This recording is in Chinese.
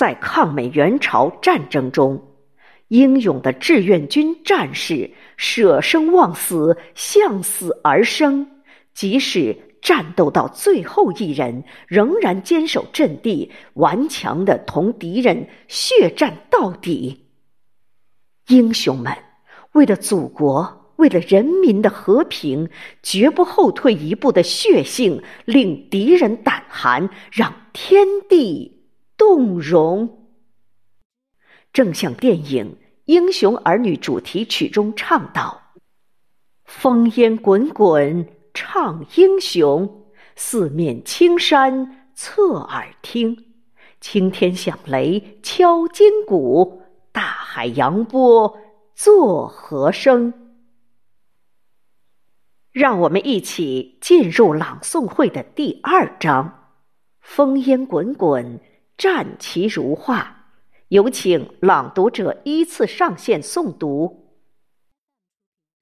在抗美援朝战争中，英勇的志愿军战士舍生忘死，向死而生，即使战斗到最后一人，仍然坚守阵地，顽强的同敌人血战到底。英雄们为了祖国，为了人民的和平，绝不后退一步的血性，令敌人胆寒，让天地动容。正像电影《英雄儿女》主题曲中唱道：“烽烟滚滚唱英雄，四面青山侧耳听，青天响雷敲金鼓。”大海扬波作和声？让我们一起进入朗诵会的第二章。烽烟滚滚，战旗如画。有请朗读者依次上线诵读。